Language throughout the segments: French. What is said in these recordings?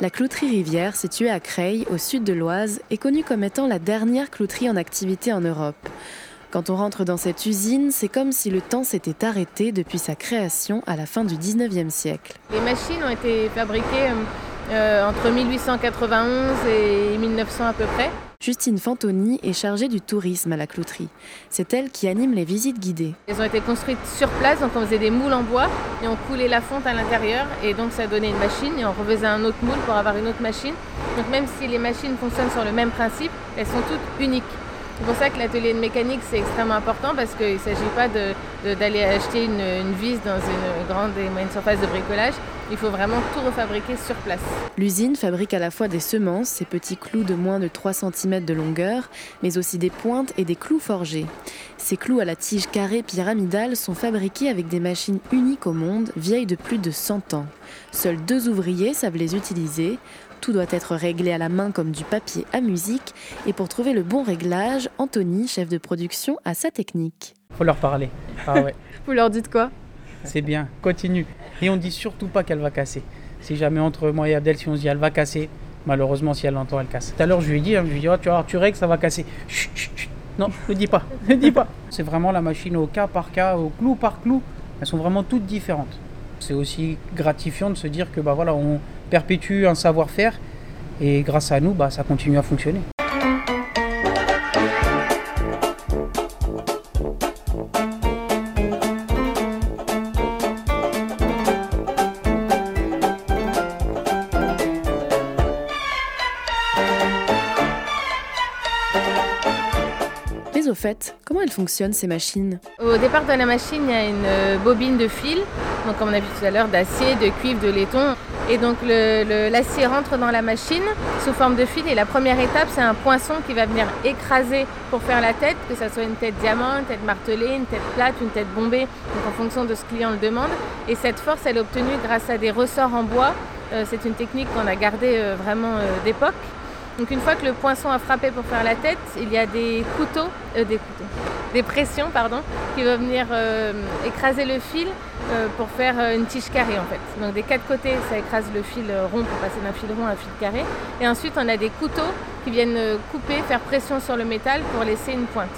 La clouterie Rivière, située à Creil, au sud de l'Oise, est connue comme étant la dernière clouterie en activité en Europe. Quand on rentre dans cette usine, c'est comme si le temps s'était arrêté depuis sa création à la fin du 19e siècle. Les machines ont été fabriquées euh, entre 1891 et 1900 à peu près. Justine Fantoni est chargée du tourisme à la clouterie. C'est elle qui anime les visites guidées. Elles ont été construites sur place, donc on faisait des moules en bois et on coulait la fonte à l'intérieur et donc ça donnait une machine et on refaisait un autre moule pour avoir une autre machine. Donc même si les machines fonctionnent sur le même principe, elles sont toutes uniques. C'est pour ça que l'atelier de mécanique c'est extrêmement important parce qu'il ne s'agit pas d'aller acheter une, une, vis dans une grande et moyenne surface de bricolage. Il faut vraiment tout refabriquer sur place. L'usine fabrique à la fois des semences, ces petits clous de moins de 3 cm de longueur, mais aussi des pointes et des clous forgés. Ces clous à la tige carrée pyramidale sont fabriqués avec des machines uniques au monde, vieilles de plus de 100 ans. Seuls deux ouvriers savent les utiliser. Tout doit être réglé à la main comme du papier à musique. Et pour trouver le bon réglage, Anthony, chef de production, a sa technique. Faut leur parler. Ah ouais. Vous leur dites quoi? C'est bien, continue. Et on dit surtout pas qu'elle va casser. Si jamais entre moi et Abdel, si on se dit elle va casser, malheureusement si elle l'entend, elle casse. Tout à l'heure, je lui ai dit, hein, je lui ai oh, tu, vois, tu règles, ça va casser. Chut, chut, chut. Non, ne dis pas, ne dis pas. C'est vraiment la machine au cas par cas, au clou par clou. Elles sont vraiment toutes différentes. C'est aussi gratifiant de se dire que bah voilà, on perpétue un savoir-faire et grâce à nous, bah, ça continue à fonctionner. Au fait, comment elles fonctionnent ces machines? Au départ de la machine, il y a une bobine de fil, donc comme on a vu tout à l'heure, d'acier, de cuivre, de laiton. Et donc l'acier rentre dans la machine sous forme de fil et la première étape c'est un poinçon qui va venir écraser pour faire la tête, que ce soit une tête diamant, une tête martelée, une tête plate, une tête bombée, donc en fonction de ce client le demande. Et cette force elle est obtenue grâce à des ressorts en bois. Euh, c'est une technique qu'on a gardée euh, vraiment euh, d'époque. Donc une fois que le poinçon a frappé pour faire la tête, il y a des couteaux, euh, des couteaux, des pressions pardon, qui vont venir euh, écraser le fil euh, pour faire une tige carrée en fait. Donc des quatre côtés, ça écrase le fil rond pour passer d'un fil rond à un fil carré. Et ensuite, on a des couteaux qui viennent couper, faire pression sur le métal pour laisser une pointe.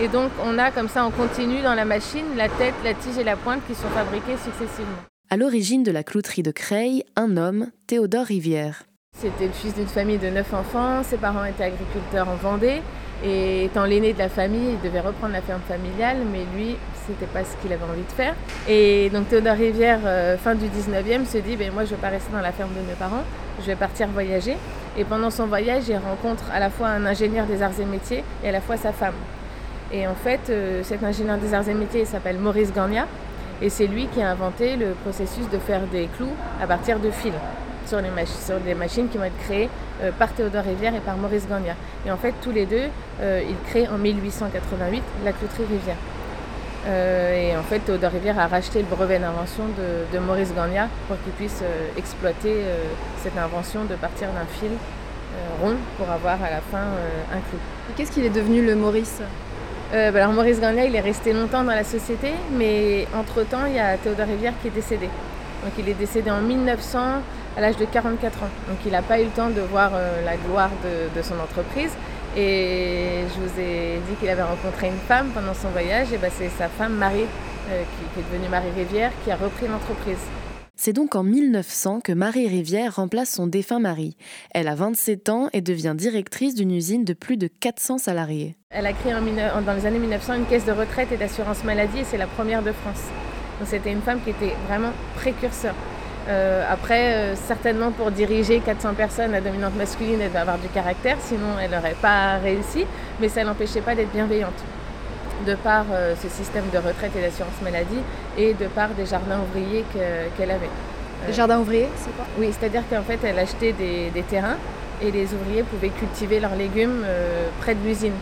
Et donc on a comme ça en continu dans la machine la tête, la tige et la pointe qui sont fabriquées successivement. À l'origine de la clouterie de Creil, un homme, Théodore Rivière. C'était le fils d'une famille de neuf enfants, ses parents étaient agriculteurs en Vendée, et étant l'aîné de la famille, il devait reprendre la ferme familiale, mais lui, c'était pas ce qu'il avait envie de faire. Et donc Théodore Rivière, euh, fin du 19e, se dit ben, Moi, je ne vais pas rester dans la ferme de mes parents, je vais partir voyager. Et pendant son voyage, il rencontre à la fois un ingénieur des arts et métiers et à la fois sa femme. Et en fait, euh, cet ingénieur des arts et métiers s'appelle Maurice Gagna, et c'est lui qui a inventé le processus de faire des clous à partir de fils sur, les sur des machines qui vont être créées euh, par Théodore Rivière et par Maurice Gagna. Et en fait, tous les deux, euh, ils créent en 1888 la clouterie Rivière. Euh, et en fait, Théodore Rivière a racheté le brevet d'invention de, de, Maurice Gagna pour qu'il puisse exploiter cette invention de partir d'un fil rond pour avoir à la fin un clou. Et qu'est-ce qu'il est devenu le Maurice? Bah alors Maurice Gagna, il est resté longtemps dans la société, mais entre-temps, il y a Théodore Rivière qui est décédé. Donc il est décédé en 1900 à l'âge de 44 ans. Donc il n'a pas eu le temps de voir euh, la gloire de, de, son entreprise. Et je vous ai dit qu'il avait rencontré une femme pendant son voyage. Et ben c'est sa femme Marie, euh, qui, qui, est devenue Marie Rivière, qui a repris l'entreprise. C'est donc en 1900 que Marie Rivière remplace son défunt mari. Elle a 27 ans et devient directrice d'une usine de plus de 400 salariés. Elle a créé en, dans les années 1900 une caisse de retraite et d'assurance maladie et c'est la première de France. Donc c'était une femme qui était vraiment précurseur. Euh, après, euh, certainement pour diriger 400 personnes à dominante masculine, elle doit avoir du caractère, sinon elle n'aurait pas réussi, mais ça n'empêchait pas d'être bienveillante. De par euh, ce système de retraite et d'assurance maladie et de par des jardins ouvriers qu'elle qu avait. Les jardins ouvriers, c'est quoi? Oui, c'est-à-dire qu'en fait, elle achetait des, des, terrains et les ouvriers pouvaient cultiver leurs légumes près de l'usine.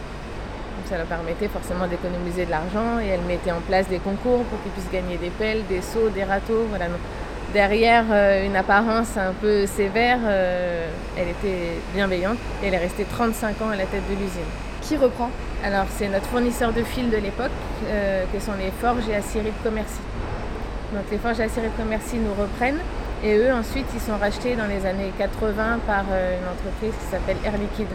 Ça leur permettait forcément d'économiser de l'argent et elle mettait en place des concours pour qu'ils puissent gagner des pelles, des seaux, des râteaux. Voilà. Derrière euh, une apparence un peu sévère, euh, elle était bienveillante et elle est restée 35 ans à la tête de l'usine. Qui reprend? Alors c'est notre fournisseur de fil de l'époque, euh, que sont les Forges et Aciéries de Commercy. Donc les Forges et Aciéries de Commercy nous reprennent Et eux, ensuite, ils sont rachetés dans les années 80 par une entreprise qui s'appelle Air Liquide.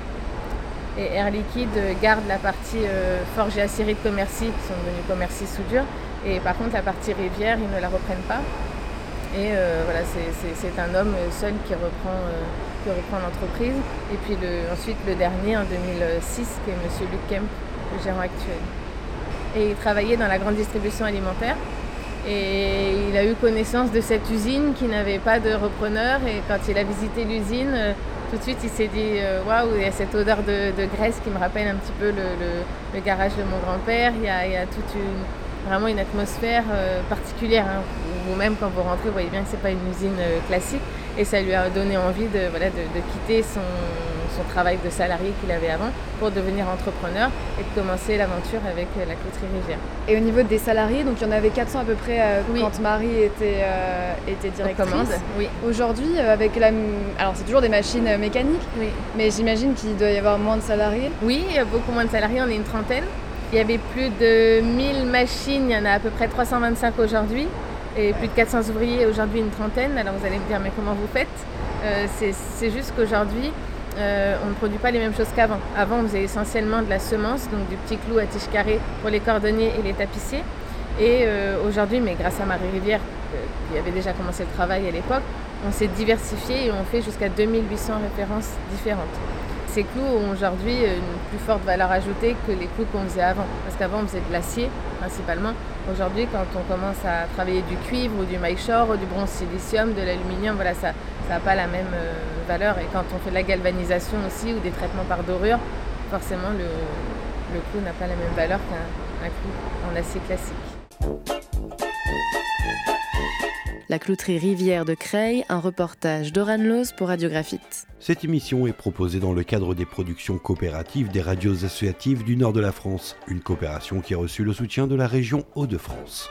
Et Air Liquide garde la partie forge et aciérie de Commercy, qui sont devenus Commercy Soudure. Et par contre, la partie rivière, ils ne la reprennent pas. Et voilà, c'est un homme seul qui reprend qui reprend l'entreprise. Et puis ensuite le dernier en 2006 qui est M. Luc Kemp, le gérant actuel. Et il travaillait dans la grande distribution alimentaire. Et il a eu connaissance de cette usine qui n'avait pas de repreneur. Et quand il a visité l'usine, euh, tout de suite il s'est dit euh, waouh, il y a cette odeur de, graisse qui me rappelle un petit peu le, garage de mon grand-père. Il, y a, toute une, vraiment une atmosphère euh, particulière. Hein. Vous-même, quand vous rentrez, vous voyez bien que ce n'est pas une usine classique. Et ça lui a donné envie de, voilà, de, quitter son, travail de salarié qu'il avait avant pour devenir entrepreneur et de commencer l'aventure avec euh, la clôterie Rivière. Et au niveau des salariés, donc il y en avait 400 à peu près euh, quand Marie était, euh, était directrice. oui. Aujourd'hui, avec la... Alors c'est toujours des machines mécaniques, oui. mais j'imagine qu'il doit y avoir moins de salariés. Oui, beaucoup moins de salariés, on est une trentaine. Il y avait plus de 1000 machines, il y en a à peu près 325 aujourd'hui et plus de 400 ouvriers, aujourd'hui une trentaine. Alors vous allez me dire, mais comment vous faites? Euh, C'est juste qu'aujourd'hui, euh, on ne produit pas les mêmes choses qu'avant. Avant, on faisait essentiellement de la semence, donc du petit clou à tige carrée pour les cordonniers et les tapissiers. Et euh, aujourd'hui, mais grâce à Marie Rivière, qui avait déjà commencé le travail à l'époque, on s'est diversifié et on fait jusqu'à 2800 références différentes. Ces clous ont aujourd'hui une plus forte valeur ajoutée que les clous qu'on faisait avant. Parce qu'avant, on faisait de l'acier principalement. Aujourd'hui, quand on commence à travailler du cuivre ou du maillechor ou du bronze silicium, de l'aluminium, voilà, ça n'a pas la même euh, valeur. Et quand on fait de la galvanisation aussi ou des traitements par dorure, forcément, le, le clou n'a pas la même valeur qu'un clou en acier classique. La clouterie Rivière de Creil, un reportage d'Oran Loz pour Radiographite. Cette émission est proposée dans le cadre des productions coopératives des radios associatives du nord de la France, une coopération qui a reçu le soutien de la région Hauts-de-France.